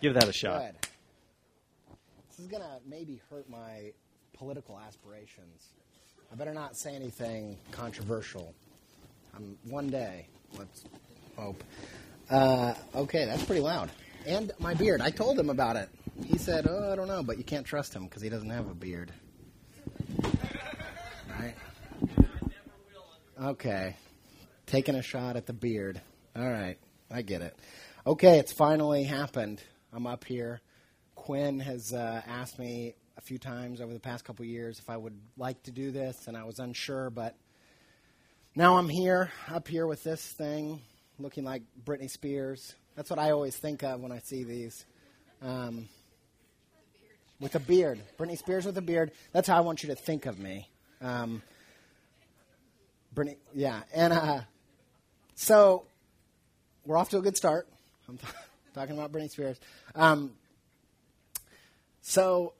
Give that a shot. Good. This is gonna maybe hurt my political aspirations. I better not say anything controversial. Um, one day, let's hope. Uh, okay, that's pretty loud. And my beard. I told him about it. He said, "Oh, I don't know," but you can't trust him because he doesn't have a beard. Right? Okay. Taking a shot at the beard. All right, I get it. Okay, it's finally happened. I'm up here. Quinn has uh, asked me a few times over the past couple years if I would like to do this, and I was unsure, but now I'm here, up here with this thing, looking like Britney Spears. That's what I always think of when I see these. Um, with a beard. Britney Spears with a beard. That's how I want you to think of me. Um, Britney, yeah. And uh, so we're off to a good start. Talking about Britney Spears. Um, so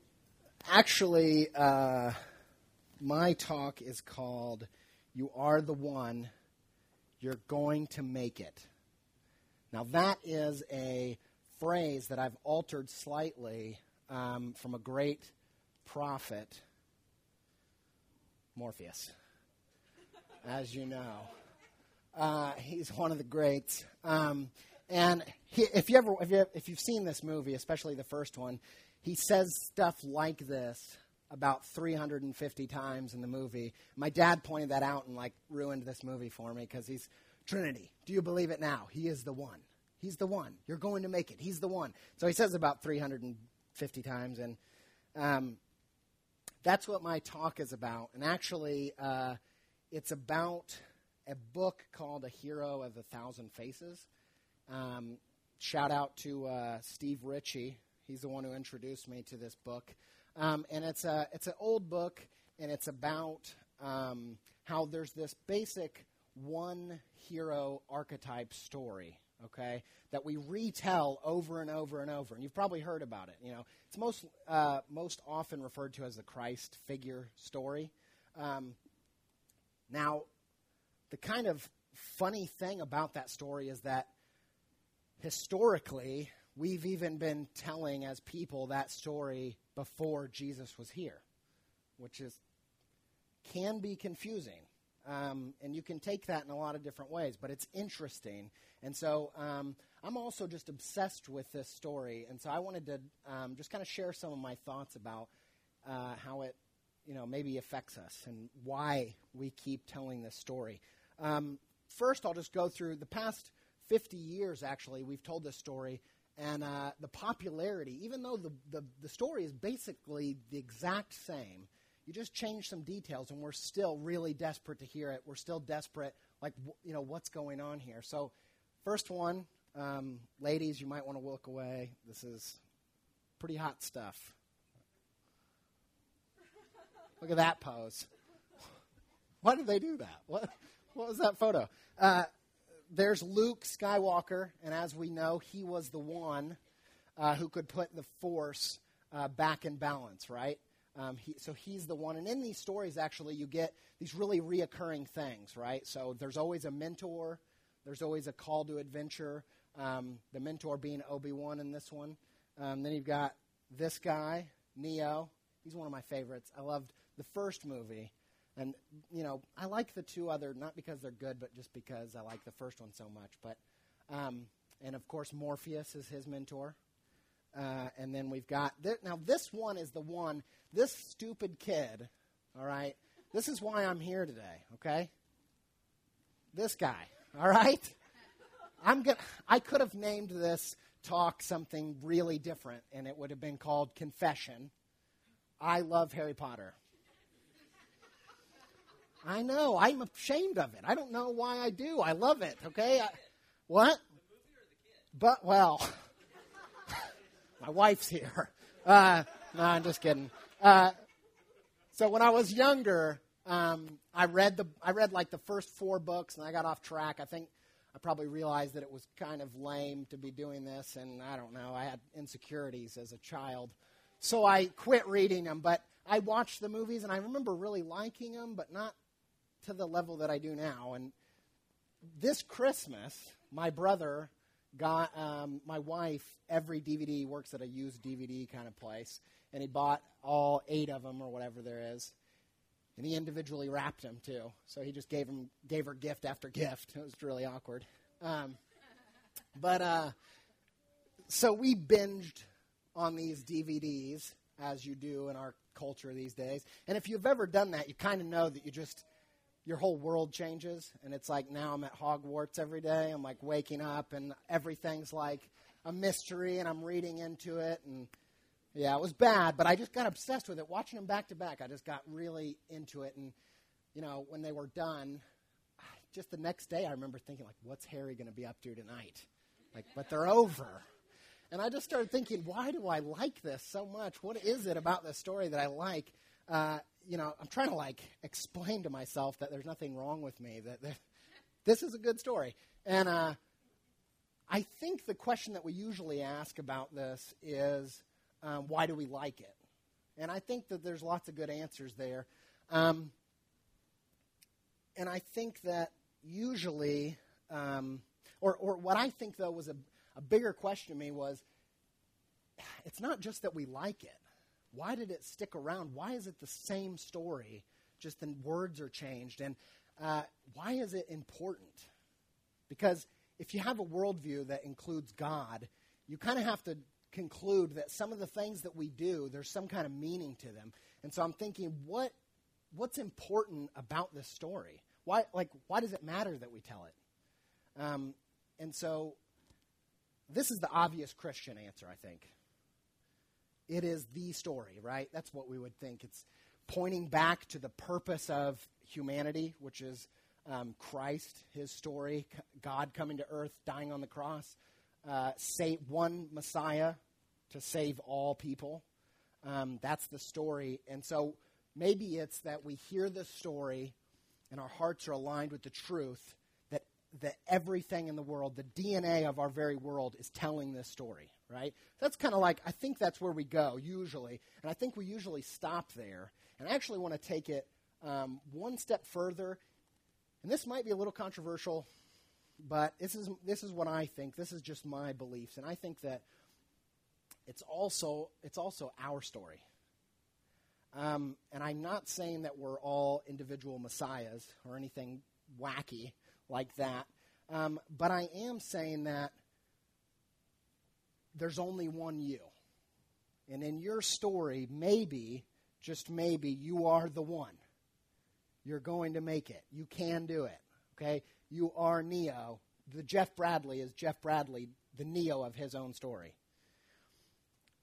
actually, uh, my talk is called You Are the One, You're Going to Make It. Now, that is a phrase that I've altered slightly um, from a great prophet, Morpheus, as you know. Uh, he's one of the greats. Um, and he, if, you ever, if, you, if you've seen this movie, especially the first one, he says stuff like this about 350 times in the movie. My dad pointed that out and like ruined this movie for me because he's Trinity. Do you believe it now? He is the one. He's the one. You're going to make it. He's the one. So he says about 350 times, and um, that's what my talk is about. And actually, uh, it's about a book called A Hero of a Thousand Faces. Um, shout out to uh, Steve Ritchie. He's the one who introduced me to this book. Um, and it's, a, it's an old book, and it's about um, how there's this basic one hero archetype story, okay, that we retell over and over and over. And you've probably heard about it. You know, it's most, uh, most often referred to as the Christ figure story. Um, now, the kind of funny thing about that story is that historically, we've even been telling as people that story before Jesus was here, which is can be confusing. Um, and you can take that in a lot of different ways, but it's interesting. And so um, I'm also just obsessed with this story, and so I wanted to um, just kind of share some of my thoughts about uh, how it, you know, maybe affects us and why we keep telling this story. Um, first, I'll just go through the past 50 years. Actually, we've told this story, and uh, the popularity, even though the, the the story is basically the exact same you just change some details, and we're still really desperate to hear it. We're still desperate, like, you know, what's going on here. So, first one, um, ladies, you might want to look away. This is pretty hot stuff. Look at that pose. Why did they do that? What, what was that photo? Uh, there's Luke Skywalker, and as we know, he was the one uh, who could put the Force uh, back in balance, right? Um, he, so he's the one. And in these stories, actually, you get these really reoccurring things, right? So there's always a mentor, there's always a call to adventure. Um, the mentor being Obi Wan in this one. Um, then you've got this guy, Neo. He's one of my favorites. I loved the first movie. And, you know, I like the two other, not because they're good, but just because I like the first one so much. But, um, and of course, Morpheus is his mentor. Uh, and then we've got th- now this one is the one this stupid kid. All right, this is why I'm here today. Okay, this guy. All right, I'm gonna. I could have named this talk something really different, and it would have been called Confession. I love Harry Potter. I know. I'm ashamed of it. I don't know why I do. I love it. Okay. I, what? But well. My wife's here. Uh, no, I'm just kidding. Uh, so when I was younger, um, I read the I read like the first four books, and I got off track. I think I probably realized that it was kind of lame to be doing this, and I don't know. I had insecurities as a child, so I quit reading them. But I watched the movies, and I remember really liking them, but not to the level that I do now. And this Christmas, my brother got um, my wife every DVD works at a used DVD kind of place, and he bought all eight of them or whatever there is, and he individually wrapped them too. So he just gave him gave her gift after gift. It was really awkward. Um, but uh, so we binged on these DVDs as you do in our culture these days. And if you've ever done that, you kind of know that you just your whole world changes and it's like now I'm at Hogwarts every day. I'm like waking up and everything's like a mystery and I'm reading into it and yeah, it was bad, but I just got obsessed with it. Watching them back to back, I just got really into it and you know, when they were done, just the next day I remember thinking like what's Harry going to be up to tonight? Like but they're over. And I just started thinking, why do I like this so much? What is it about this story that I like? Uh, you know, I'm trying to like explain to myself that there's nothing wrong with me, that, that this is a good story. And uh, I think the question that we usually ask about this is, um, why do we like it? And I think that there's lots of good answers there. Um, and I think that usually, um, or, or what I think though was a a bigger question to me was it's not just that we like it. Why did it stick around? Why is it the same story, just the words are changed? And uh, why is it important? Because if you have a worldview that includes God, you kind of have to conclude that some of the things that we do, there's some kind of meaning to them. And so I'm thinking, what what's important about this story? Why like why does it matter that we tell it? Um, and so this is the obvious Christian answer, I think. It is the story, right? That's what we would think. It's pointing back to the purpose of humanity, which is um, Christ, his story, God coming to earth, dying on the cross, uh, save one Messiah to save all people. Um, that's the story. And so maybe it's that we hear the story and our hearts are aligned with the truth that, that everything in the world, the DNA of our very world, is telling this story, right? That's kind of like, I think that's where we go usually. And I think we usually stop there. And I actually want to take it um, one step further. And this might be a little controversial, but this is, this is what I think. This is just my beliefs. And I think that it's also, it's also our story. Um, and I'm not saying that we're all individual messiahs or anything wacky like that. Um, but I am saying that there's only one you. And in your story, maybe, just maybe, you are the one. You're going to make it. You can do it. Okay? You are Neo. The Jeff Bradley is Jeff Bradley, the Neo of his own story.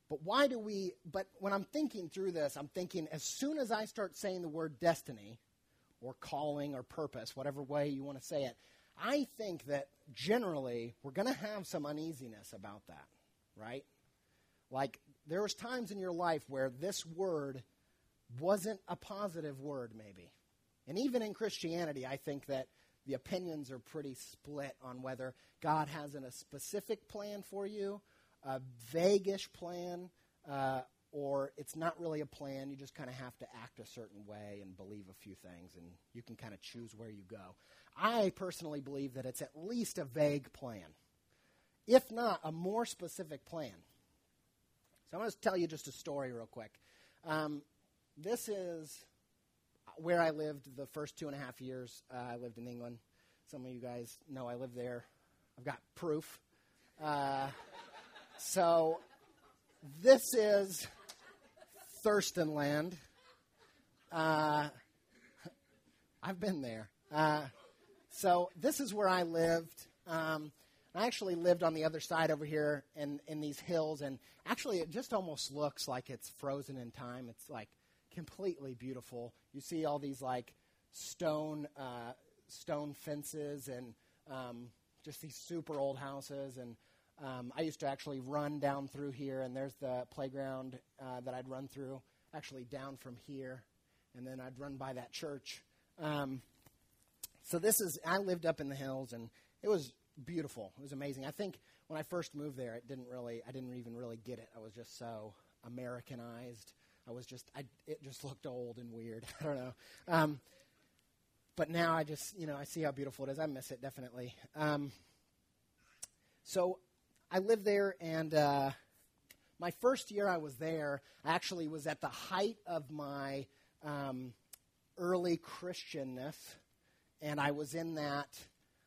But why do we, but when I'm thinking through this, I'm thinking as soon as I start saying the word destiny or calling or purpose, whatever way you want to say it, I think that generally we're going to have some uneasiness about that, right? Like there was times in your life where this word wasn't a positive word maybe. And even in Christianity, I think that the opinions are pretty split on whether God has a specific plan for you, a vaguish plan, uh, or it's not really a plan. You just kind of have to act a certain way and believe a few things, and you can kind of choose where you go. I personally believe that it's at least a vague plan, if not a more specific plan. So I'm going to tell you just a story real quick. Um, this is where I lived the first two and a half years uh, I lived in England. Some of you guys know I lived there. I've got proof. Uh, so this is Thurstonland. Uh, I've been there. Uh, so this is where I lived. Um, I actually lived on the other side over here in, in these hills, and actually it just almost looks like it's frozen in time. It's like completely beautiful. You see all these like stone uh, stone fences and um, just these super old houses. And um, I used to actually run down through here, and there's the playground uh, that I'd run through, actually down from here, and then I'd run by that church. Um, so this is I lived up in the hills and it was beautiful. It was amazing. I think when I first moved there, it didn't really I didn't even really get it. I was just so Americanized. I was just I it just looked old and weird. I don't know. Um, but now I just you know I see how beautiful it is. I miss it definitely. Um, so I lived there, and uh, my first year I was there I actually was at the height of my um, early Christianness, and I was in that.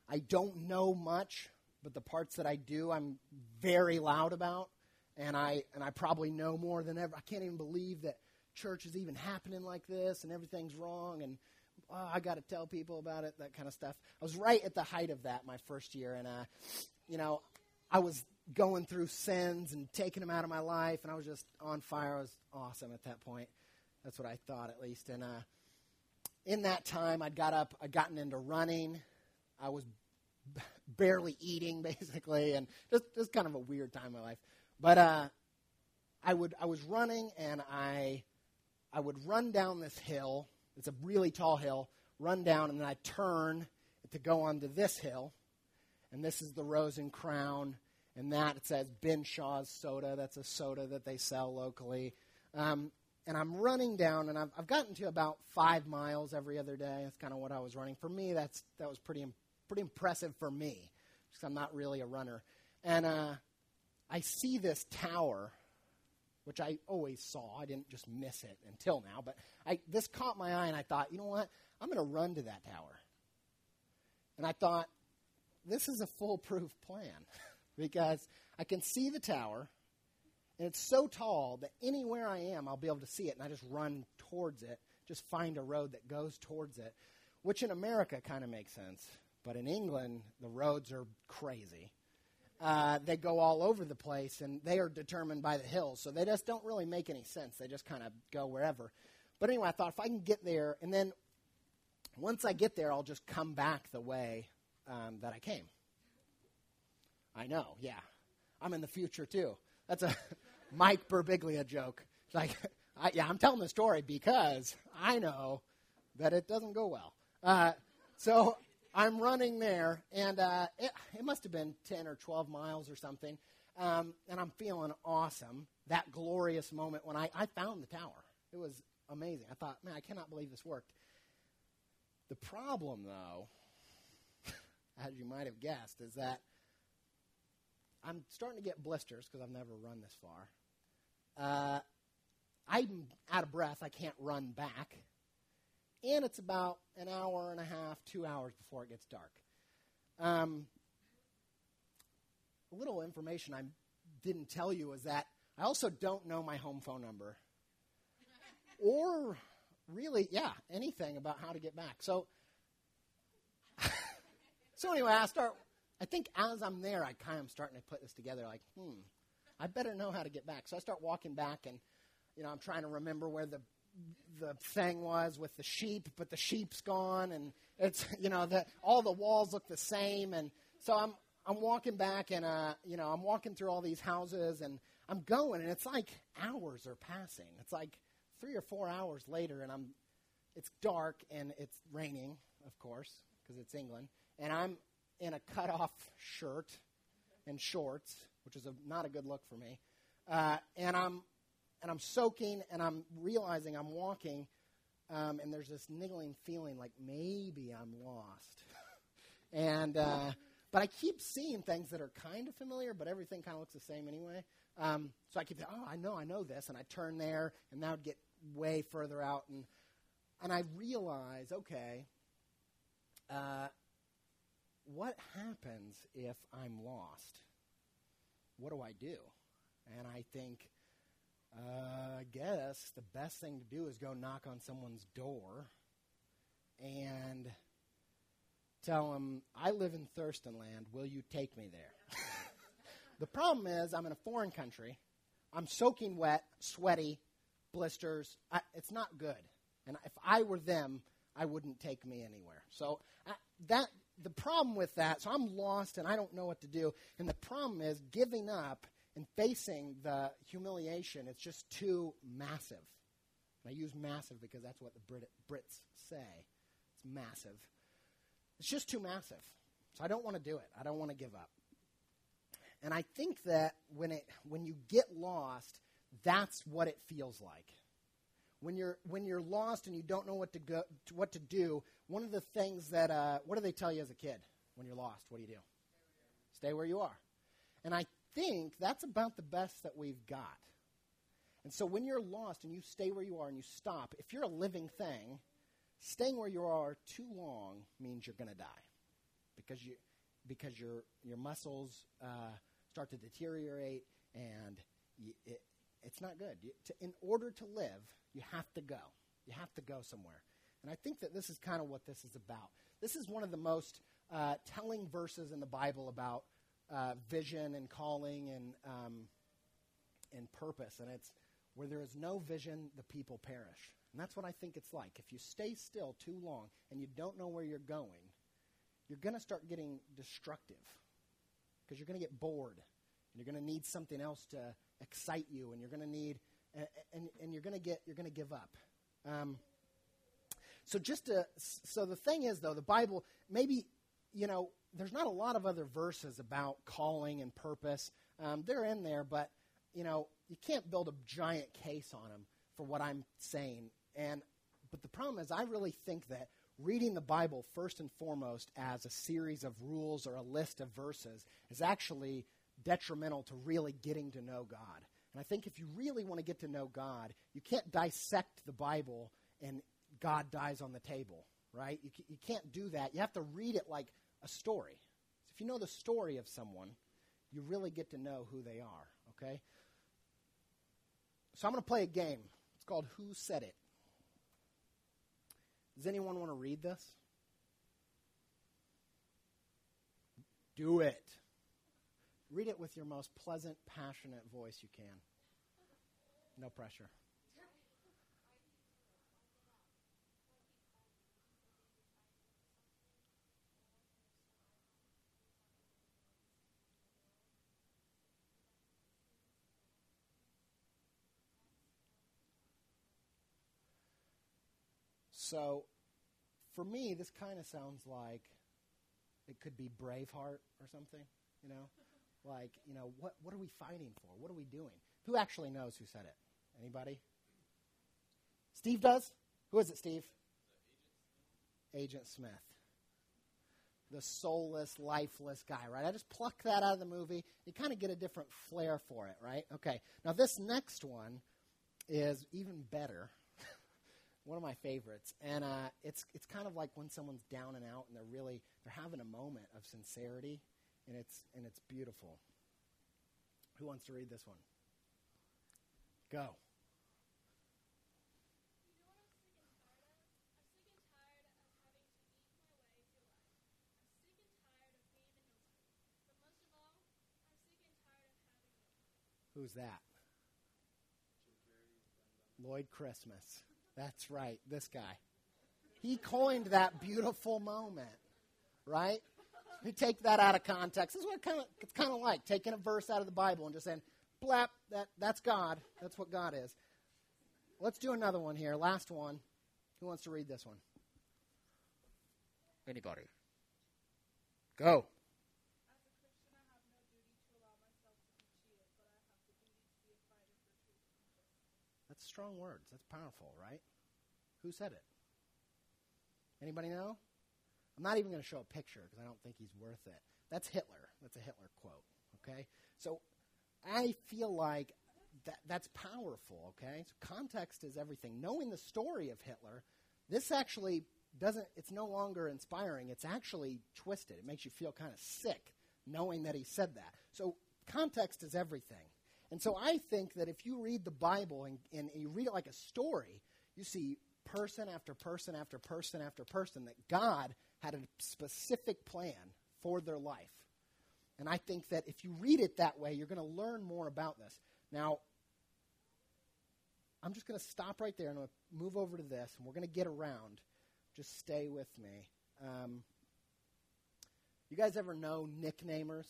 I don't know much, but the parts that I do, I'm very loud about, and I and I probably know more than ever. I can't even believe that church is even happening like this, and everything's wrong, and oh, I got to tell people about it, that kind of stuff. I was right at the height of that my first year, and uh, you know, I was going through sins and taking them out of my life, and I was just on fire. I was awesome at that point. That's what I thought, at least. And uh, in that time, I'd got up, I'd gotten into running. I was barely eating, basically, and just just kind of a weird time in my life. But uh, I would I was running, and I I would run down this hill. It's a really tall hill. Run down, and then I turn to go onto this hill, and this is the Rose and Crown and that it says Ben Shaw's soda. That's a soda that they sell locally. Um, and I'm running down, and I've, I've gotten to about five miles every other day. That's kind of what I was running. For me, that's that was pretty pretty impressive for me, because I'm not really a runner. And uh, I see this tower, which I always saw. I didn't just miss it until now, but I, this caught my eye, and I thought, you know what? I'm going to run to that tower. And I thought, this is a foolproof plan. because I can see the tower, and it's so tall that anywhere I am, I'll be able to see it, and I just run towards it, just find a road that goes towards it, which in America kind of makes sense. But in England, the roads are crazy. Uh, they go all over the place, and they are determined by the hills, so they just don't really make any sense. They just kind of go wherever. But anyway, I thought if I can get there, and then once I get there, I'll just come back the way um, that I came. I know, yeah. I'm in the future too. That's a Mike Birbiglia joke. Like, I, yeah, I'm telling the story because I know that it doesn't go well. Uh, so I'm running there, and uh, it, it, must have been 10 or 12 miles or something, um, and I'm feeling awesome. That glorious moment when I, I found the tower. It was amazing. I thought, man, I cannot believe this worked. The problem, though, as you might have guessed, is that I'm starting to get blisters because I've never run this far. Uh, I'm out of breath. I can't run back. And it's about an hour and a half, two hours before it gets dark. Um, a little information I didn't tell you is that I also don't know my home phone number. or really, yeah, anything about how to get back. So, so anyway, I start I think as I'm there, I kind of starting to put this together. Like, hmm, I better know how to get back. So I start walking back, and you know, I'm trying to remember where the the thing was with the sheep, but the sheep's gone, and it's you know the all the walls look the same, and so I'm I'm walking back, and uh, you know, I'm walking through all these houses, and I'm going, and it's like hours are passing. It's like three or four hours later, and I'm it's dark and it's raining, of course, because it's England, and I'm in a cut-off shirt and shorts, which is a, not a good look for me. Uh, and I'm and I'm soaking, and I'm realizing I'm walking, um, and there's this niggling feeling like maybe I'm lost. and uh, but I keep seeing things that are kind of familiar, but everything kind of looks the same anyway. Um, so I keep thinking, oh, I know, I know this, and I turn there, and now get way further out, and and I realize, okay, uh, what happens if I'm lost? What do I do? And I think, uh, I guess the best thing to do is go knock on someone's door and tell them, I live in Thurstonland. Will you take me there? the problem is, I'm in a foreign country. I'm soaking wet, sweaty, blisters. I, it's not good. And if I were them, I wouldn't take me anywhere. So I, that the problem with that, so I'm lost and I don't know what to do. And the problem is giving up and facing the humiliation, it's just too massive. And I use massive because that's what the Brit- Brits say. It's massive. It's just too massive. So I don't want to do it. I don't want to give up. And I think that when, it, when you get lost, that's what it feels like when you're when you're lost and you don't know what to go what to do, one of the things that uh, what do they tell you as a kid when you're lost? What do you do? Stay where you are. And I think that's about the best that we've got. And so when you're lost and you stay where you are and you stop, if you're a living thing, staying where you are too long means you're going to die because you because your your muscles uh, start to deteriorate and you, it, it's not good. You, to, in order to live, you have to go. You have to go somewhere. And I think that this is kind of what this is about. This is one of the most uh, telling verses in the Bible about uh, vision and calling and um, and purpose. And it's where there is no vision, the people perish. And that's what I think it's like. If you stay still too long and you don't know where you're going, you're going to start getting destructive because you're going to get bored and you're going to need something else to excite you and you're going to need and, and, and you're going to get you're going to give up um, so just to so the thing is though the bible maybe you know there's not a lot of other verses about calling and purpose um, they're in there but you know you can't build a giant case on them for what i'm saying and but the problem is i really think that reading the Bible first and foremost as a series of rules or a list of verses is actually detrimental to really getting to know God. And I think if you really want to get to know God, you can't dissect the Bible and God dies on the table, right? You, you can't do that. You have to read it like a story. So if you know the story of someone, you really get to know who they are, okay? So I'm going to play a game. It's called Who Said It. Does anyone want to read this? Do it. Read it with your most pleasant, passionate voice you can. No pressure. So, for me, this kind of sounds like it could be Braveheart or something, you know? Like, you know, what, what are we fighting for? What are we doing? Who actually knows who said it? Anybody? Steve does? Who is it, Steve? Agent Smith. The soulless, lifeless guy, right? I just pluck that out of the movie. You kind of get a different flair for it, right? Okay. Now, this next one is even better one of my favorites, and uh, it's it's kind of like when someone's down and out, and they're really they're having a moment of sincerity, and it's and it's beautiful. Who wants to read this one? Go. Who's that? Lloyd Christmas. That's right, this guy. He coined that beautiful moment, right? We take that out of context. This is what it kind of, it's kind of like taking a verse out of the Bible and just saying, blap, that, that's God. That's what God is. Let's do another one here. Last one. Who wants to read this one? Anybody? Go. That's strong words. That's powerful, right? Who said it? Anybody know? I'm not even going to show a picture because I don't think he's worth it. That's Hitler. That's a Hitler quote. Okay? So I feel like that, that's powerful. Okay? So context is everything. Knowing the story of Hitler, this actually doesn't, it's no longer inspiring. It's actually twisted. It makes you feel kind of sick knowing that he said that. So context is everything. And so I think that if you read the Bible and, and you read it like a story, you see person after person after person after person that God had a specific plan for their life. And I think that if you read it that way, you're going to learn more about this. Now, I'm just going to stop right there and I'm going to move over to this, and we're going to get around. Just stay with me. Um, you guys ever know nicknamers?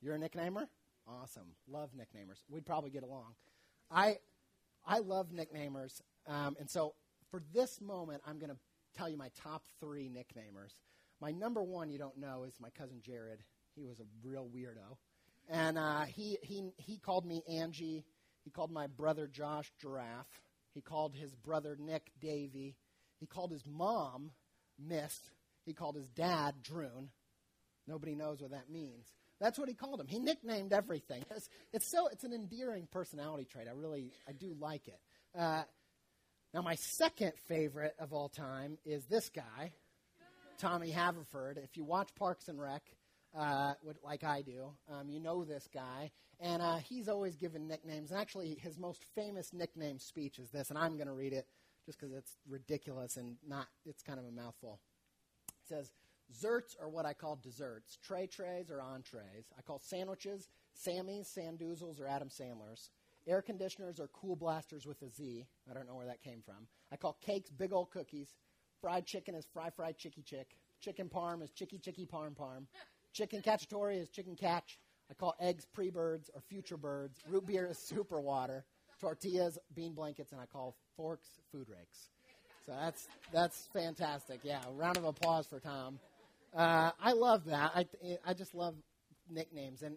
You're a nicknamer? Awesome. Love nicknamers. We'd probably get along. I I love nicknamers, um, and so for this moment, I'm going to tell you my top three nicknamers. My number one, you don't know, is my cousin Jared. He was a real weirdo, and uh, he he he called me Angie. He called my brother Josh Giraffe. He called his brother Nick Davy. He called his mom Miss. He called his dad Droon. Nobody knows what that means. That's what he called him. He nicknamed everything. It's, it's so it's an endearing personality trait. I really I do like it. Uh, now, my second favorite of all time is this guy, Tommy Haverford. If you watch Parks and Rec, uh, like I do, um, you know this guy. And uh, he's always given nicknames. And actually, his most famous nickname speech is this, and I'm going to read it just because it's ridiculous and not, it's kind of a mouthful. It says, Zerts are what I call desserts. Tray trays or entrees. I call sandwiches Sammy's, Sandoozles, or Adam Sandler's. Air conditioners are cool blasters with a Z. I don't know where that came from. I call cakes big old cookies. Fried chicken is fry fry chicky chick. Chicken parm is chicky chicky parm parm. Chicken cacciatore is chicken catch. I call eggs pre birds or future birds. Root beer is super water. Tortillas, bean blankets, and I call forks food rakes. So that's that's fantastic. Yeah, round of applause for Tom. Uh, I love that. I I just love nicknames. And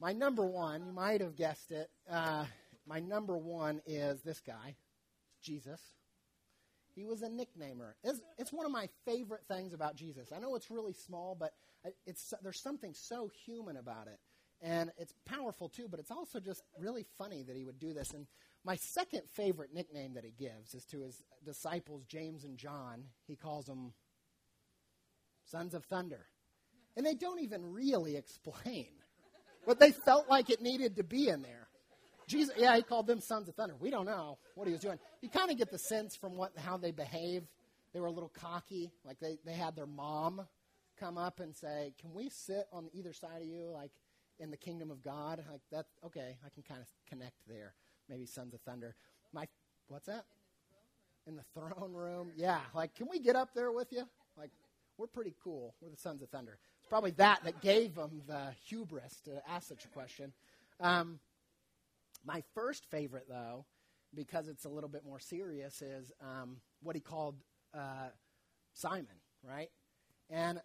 my number one, you might have guessed it. Uh, my number one is this guy, Jesus. He was a nicknamer. It's, it's, one of my favorite things about Jesus. I know it's really small, but it's, there's something so human about it. And it's powerful too, but it's also just really funny that he would do this. And my second favorite nickname that he gives is to his disciples, James and John. He calls them sons of thunder. And they don't even really explain, but they felt like it needed to be in there. Jesus, yeah, he called them sons of thunder. We don't know what he was doing. You kind of get the sense from what how they behave. They were a little cocky, like they, they had their mom come up and say, "Can we sit on either side of you, like in the kingdom of God?" Like that. Okay, I can kind of connect there. Maybe sons of thunder. My what's that? In the throne room. Yeah, like can we get up there with you? We're pretty cool. We're the sons of thunder. It's probably that that gave them the hubris to ask such a question. Um, my first favorite, though, because it's a little bit more serious, is um, what he called uh, Simon, right? And,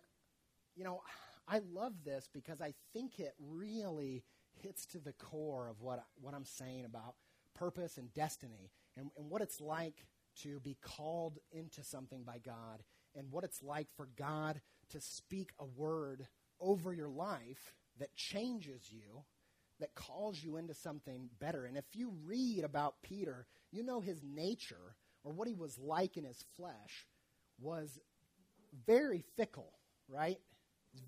you know, I love this because I think it really hits to the core of what, what I'm saying about purpose and destiny and, and what it's like to be called into something by God and what it's like for God to speak a word over your life that changes you that calls you into something better. And if you read about Peter, you know his nature or what he was like in his flesh was very fickle, right?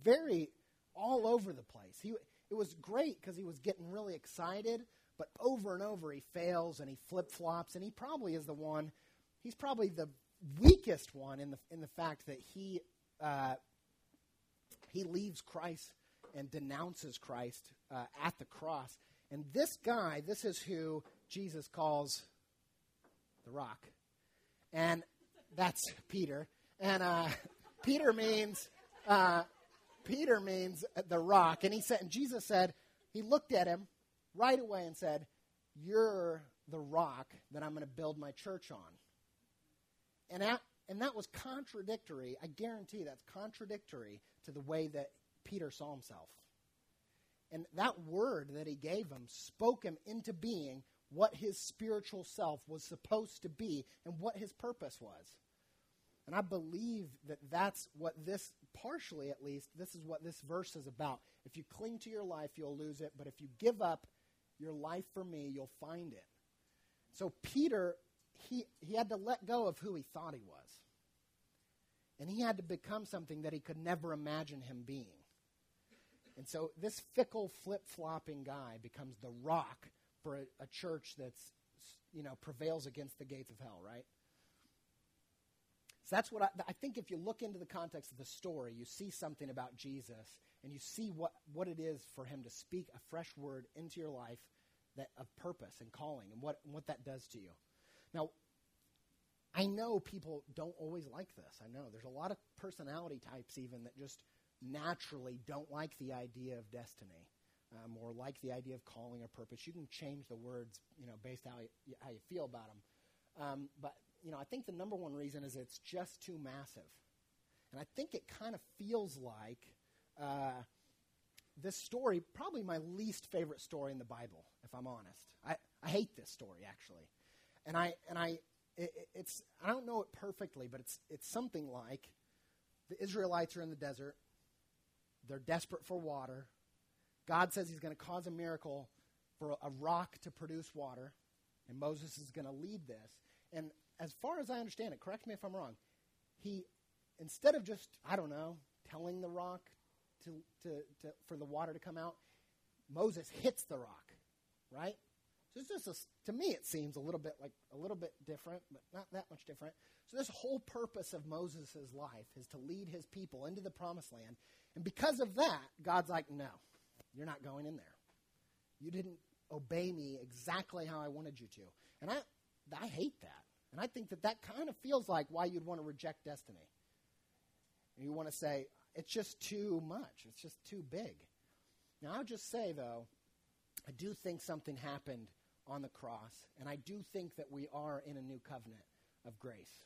Very all over the place. He, it was great because he was getting really excited, but over and over he fails and he flip flops, and he probably is the one. He's probably the weakest one in the in the fact that he uh, he leaves Christ and denounces Christ uh, at the cross. And this guy, this is who Jesus calls the rock. And that's Peter. And uh, Peter means uh, Peter means the rock. And he said, and Jesus said, he looked at him right away and said, "You're the rock that I'm going to build my church on." And that, and that was contradictory. I guarantee that's contradictory to the way that Peter saw himself. And that word that he gave him spoke him into being what his spiritual self was supposed to be and what his purpose was. And I believe that that's what this, partially at least, this is what this verse is about. If you cling to your life, you'll lose it. But if you give up your life for me, you'll find it. So Peter, he, he had to let go of who he thought he was. And he had to become something that he could never imagine him being. And so this fickle, flip flopping guy becomes the rock for a, a, church that's, you know, prevails against the gates of hell, right? So that's what I, I think if you look into the context of the story, you see something about Jesus and you see what, what it is for him to speak a fresh word into your life that of purpose and calling and what, what that does to you. Now, I know people don't always like this. I know there's a lot of personality types even that just naturally don't like the idea of destiny um, or like the idea of calling or purpose. You can change the words, you know, based how you, how you feel about them. Um, but you know, I think the number one reason is it's just too massive, and I think it kind of feels like uh, this story, probably my least favorite story in the Bible, if I'm honest. I, I hate this story actually, and I and I it, it's I don't know it perfectly, but it's it's something like the Israelites are in the desert they're desperate for water. God says he's going to cause a miracle for a, rock to produce water, and Moses is going to lead this. And as far as I understand it, correct me if I'm wrong, he, instead of just, I don't know, telling the rock to, to, to, for the water to come out, Moses hits the rock, right? It's just, a, to me, it seems a little bit like a little bit different, but not that much different. So this whole purpose of Moses' life is to lead his people into the promised land. And because of that, God's like, no, you're not going in there. You didn't obey me exactly how I wanted you to. And I, I hate that. And I think that that kind of feels like why you'd want to reject destiny. And you want to say, it's just too much. It's just too big. Now, I'll just say, though, I do think something happened on the cross, and I do think that we are in a new covenant of grace.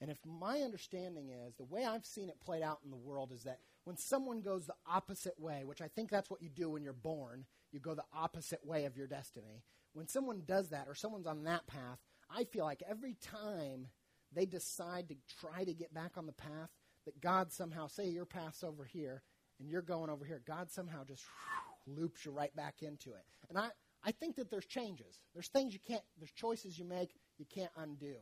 And if my understanding is, the way I've seen it played out in the world is that when someone goes the opposite way, which I think that's what you do when you're born, you go the opposite way of your destiny. When someone does that, or someone's on that path, I feel like every time they decide to try to get back on the path, that God somehow, say your path's over here, and you're going over here, God somehow just whew, loops you right back into it. And I, I think that there's changes. There's things you can't, there's choices you make you can't undo.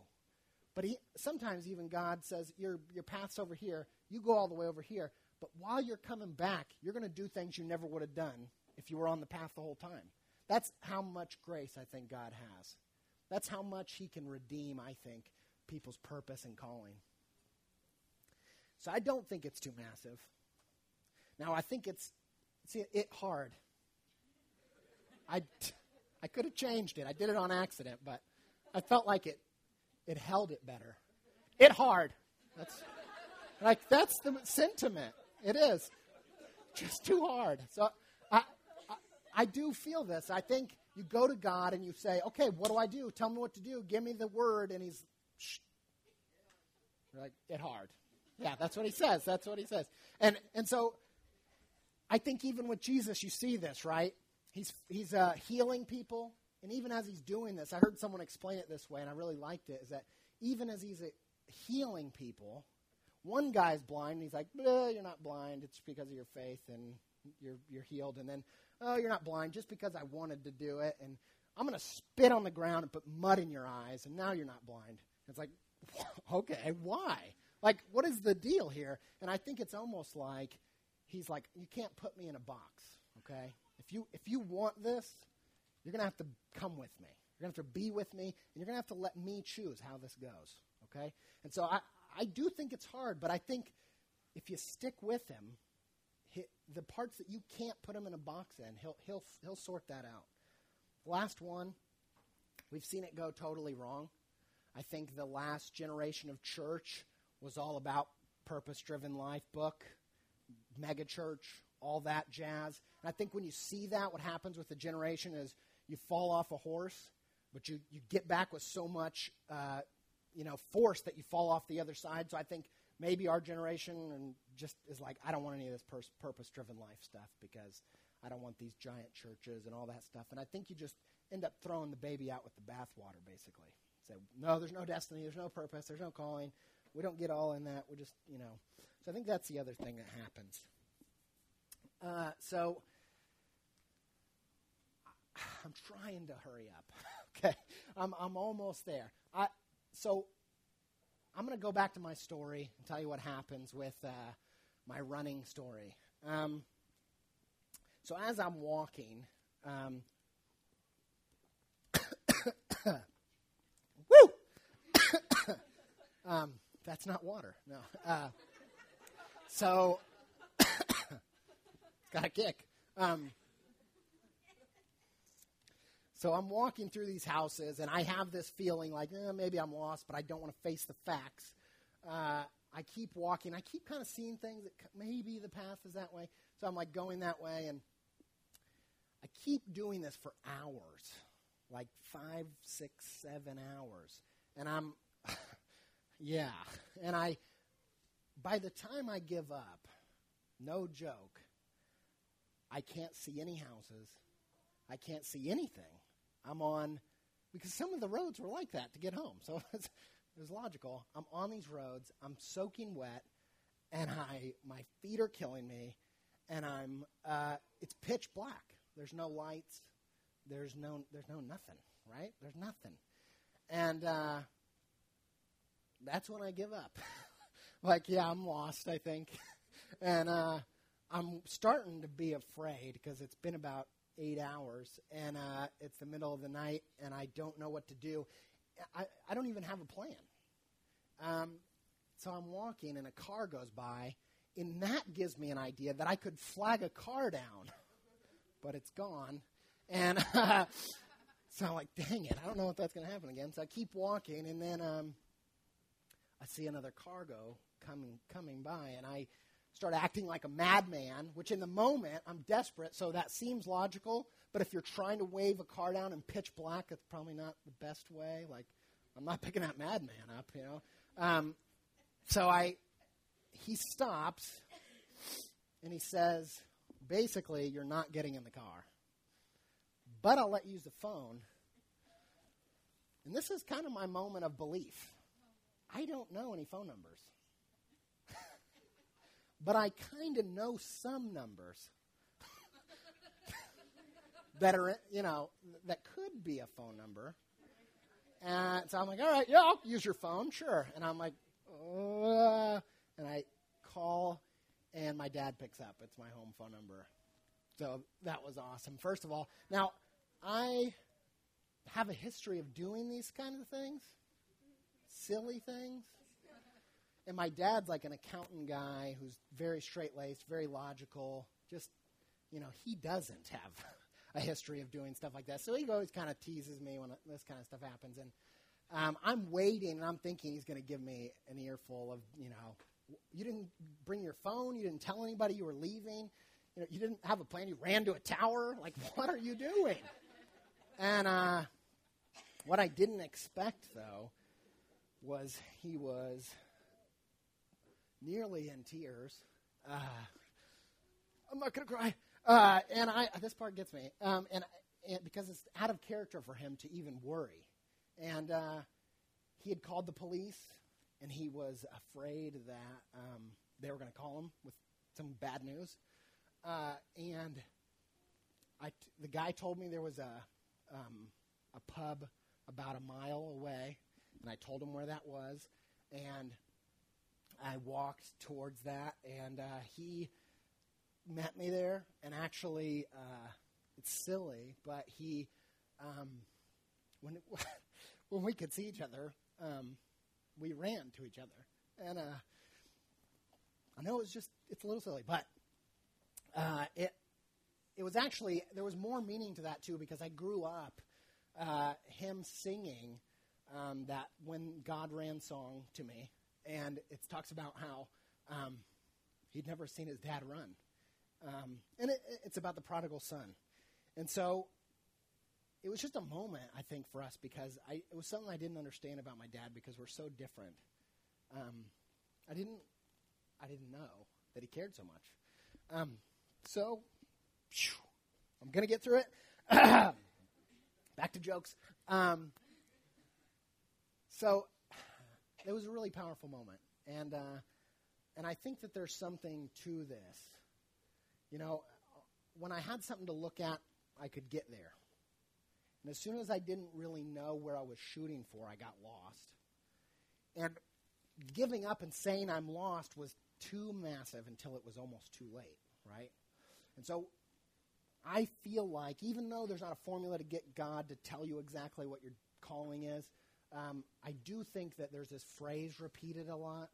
But he, sometimes even God says, your, your path's over here, you go all the way over here. But while you're coming back, you're going to do things you never would have done if you were on the path the whole time. That's how much grace I think God has. That's how much He can redeem, I think, people's purpose and calling. So I don't think it's too massive. Now, I think it's, see, it hard. I, I could have changed it. I did it on accident, but I felt like it it held it better. It hard. That's like that's the sentiment. It is just too hard. So I, I, I do feel this. I think you go to God and you say, "Okay, what do I do? Tell me what to do. Give me the word." And He's Shh. You're like it hard. Yeah, that's what He says. That's what He says. And and so I think even with Jesus, you see this, right? He's he's uh, healing people. And even as he's doing this, I heard someone explain it this way, and I really liked it, is that even as he's uh, healing people, one guy's blind, and he's like, you're not blind, it's because of your faith, and you're, you're healed. And then, oh, you're not blind, just because I wanted to do it, and I'm going to spit on the ground and put mud in your eyes, and now you're not blind. It's like, okay, why? Like, what is the deal here? And I think it's almost like he's like, you can't put me in a box, okay? If you, if you want this, you're going to have to come with me. You're going to have to be with me, and you're going to have to let me choose how this goes. Okay? And so I, I do think it's hard, but I think if you stick with him, he, the parts that you can't put him in a box in, he'll, he'll, he'll sort that out. Last one, we've seen it go totally wrong. I think the last generation of church was all about purpose driven life book, mega church, all that jazz. And I think when you see that, what happens with the generation is you fall off a horse, but you, you get back with so much, uh, you know, force that you fall off the other side. So I think maybe our generation and just is like, I don't want any of this purpose-driven life stuff because I don't want these giant churches and all that stuff. And I think you just end up throwing the baby out with the bathwater, basically. Say, no, there's no destiny, there's no purpose, there's no calling. We don't get all in that. We just, you know. So I think that's the other thing that happens. Uh, so I'm trying to hurry up. okay, I'm I'm almost there. I so I'm going to go back to my story and tell you what happens with uh, my running story. Um, so as I'm walking, um, woo, um, that's not water. No. Uh, so got a kick. Um, so I'm walking through these houses, and I have this feeling like eh, maybe I'm lost, but I don't want to face the facts. Uh, I keep walking. I keep kind of seeing things that maybe the path is that way. So I'm like going that way, and I keep doing this for hours, like five, six, seven hours, and I'm, yeah, and I. By the time I give up, no joke, I can't see any houses. I can't see anything. I'm on, because some of the roads were like that to get home. So it was logical. I'm on these roads, I'm soaking wet, and I, my feet are killing me, and I'm, uh, it's pitch black. There's no lights. There's no there's no nothing, right? There's nothing. And uh, that's when I give up. like, yeah, I'm lost, I think. and uh, I'm starting to be afraid because it's been about eight hours and uh, it's the middle of the night and I don't know what to do. I, I don't even have a plan. Um, so I'm walking and a car goes by, and that gives me an idea that I could flag a car down, but it's gone. And so I'm like, dang it, I don't know if that's going to happen again. So I keep walking, and then um, I see another cargo coming coming by, and I start acting like a madman. Which in the moment I'm desperate, so that seems logical. But if you're trying to wave a car down in pitch black, it's probably not the best way. Like I'm not picking that madman up, you know. Um, so I, he stops, and he says, basically, you're not getting in the car but I'll let you use the phone. And this is kind of my moment of belief. I don't know any phone numbers. But I kind of know some numbers that are, you know, that could be a phone number. And so I'm like, all right, yeah, I'll use your phone, sure. And I'm like, uh, and I call, and my dad picks up. It's my home phone number. So that was awesome. First of all, now I have a history of doing these kind of things, silly things. And my dad's like an accountant guy who's very straight laced, very logical. Just, you know, he doesn't have a history of doing stuff like that. So he always kind of teases me when this kind of stuff happens. And um, I'm waiting and I'm thinking he's going to give me an earful of, you know, you didn't bring your phone, you didn't tell anybody you were leaving, you know, you didn't have a plan, you ran to a tower. Like, what are you doing? And uh, what I didn't expect, though, was he was nearly in tears. Uh, I'm not going to cry. Uh, and I, this part gets me. Um, and, and, because it's out of character for him to even worry. And uh, he had called the police, and he was afraid that um, they were going to call him with some bad news. Uh, and I the guy told me there was a um, a pub about a mile away, and I told him where that was, and I walked towards that, and uh, he met me there, and actually, uh, it's silly, but he, um, when it, when we could see each other, um, we ran to each other, and uh, I know it's just it's a little silly, but uh, it it was actually there was more meaning to that too because I grew up uh, him singing um, that when God ran song to me, and it talks about how um, he'd never seen his dad run, um, and it, it's about the prodigal son, and so it was just a moment I think for us because I, it was something I didn't understand about my dad because we're so different. Um, I didn't I didn't know that he cared so much. Um, so I'm going to get through it. Back to jokes. Um, so it was a really powerful moment, and uh, and I think that there's something to this. You know, when I had something to look at, I could get there. And as soon as I didn't really know where I was shooting for, I got lost. And giving up and saying I'm lost was too massive until it was almost too late, right? And so I feel like, even though there's not a formula to get God to tell you exactly what your calling is, um, I do think that there's this phrase repeated a lot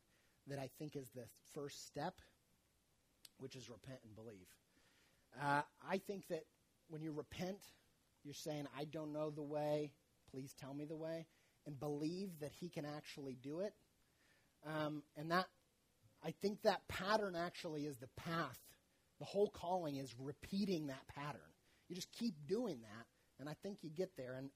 that I think is the first step, which is repent and believe. Uh, I think that when you repent, you're saying, I don't know the way, please tell me the way, and believe that He can actually do it. Um, and that, I think that pattern actually is the path the whole calling is repeating that pattern. You just keep doing that, and I think you get there. And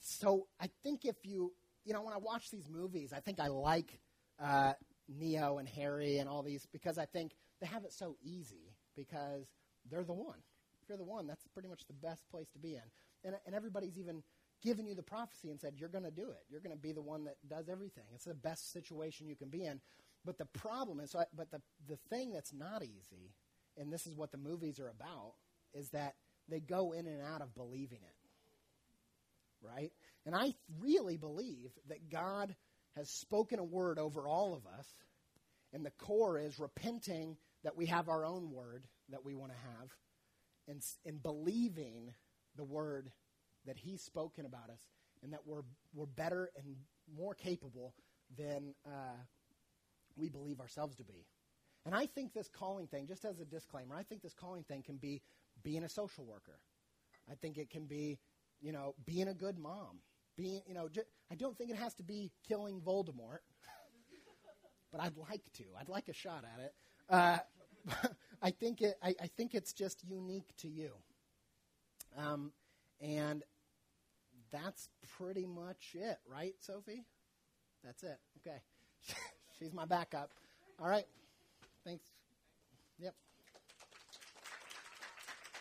so I think if you, you know, when I watch these movies, I think I like uh, Neo and Harry and all these because I think they have it so easy because they're the one. If you're the one, that's pretty much the best place to be in. And, and everybody's even given you the prophecy and said, you're going to do it. You're going to be the one that does everything. It's the best situation you can be in. But the problem is, but the, the thing that's not easy and this is what the movies are about, is that they go in and out of believing it. Right? And I really believe that God has spoken a word over all of us, and the core is repenting that we have our own word that we want to have, and, and believing the word that He's spoken about us, and that we're, we're better and more capable than uh, we believe ourselves to be. And I think this calling thing, just as a disclaimer, I think this calling thing can be being a social worker. I think it can be, you know, being a good mom. Being, you know, I don't think it has to be killing Voldemort, but I'd like to. I'd like a shot at it. Uh, I think it. I, I, think it's just unique to you. Um, and that's pretty much it, right, Sophie? That's it. Okay. She's my backup. All right. Thanks. Yep.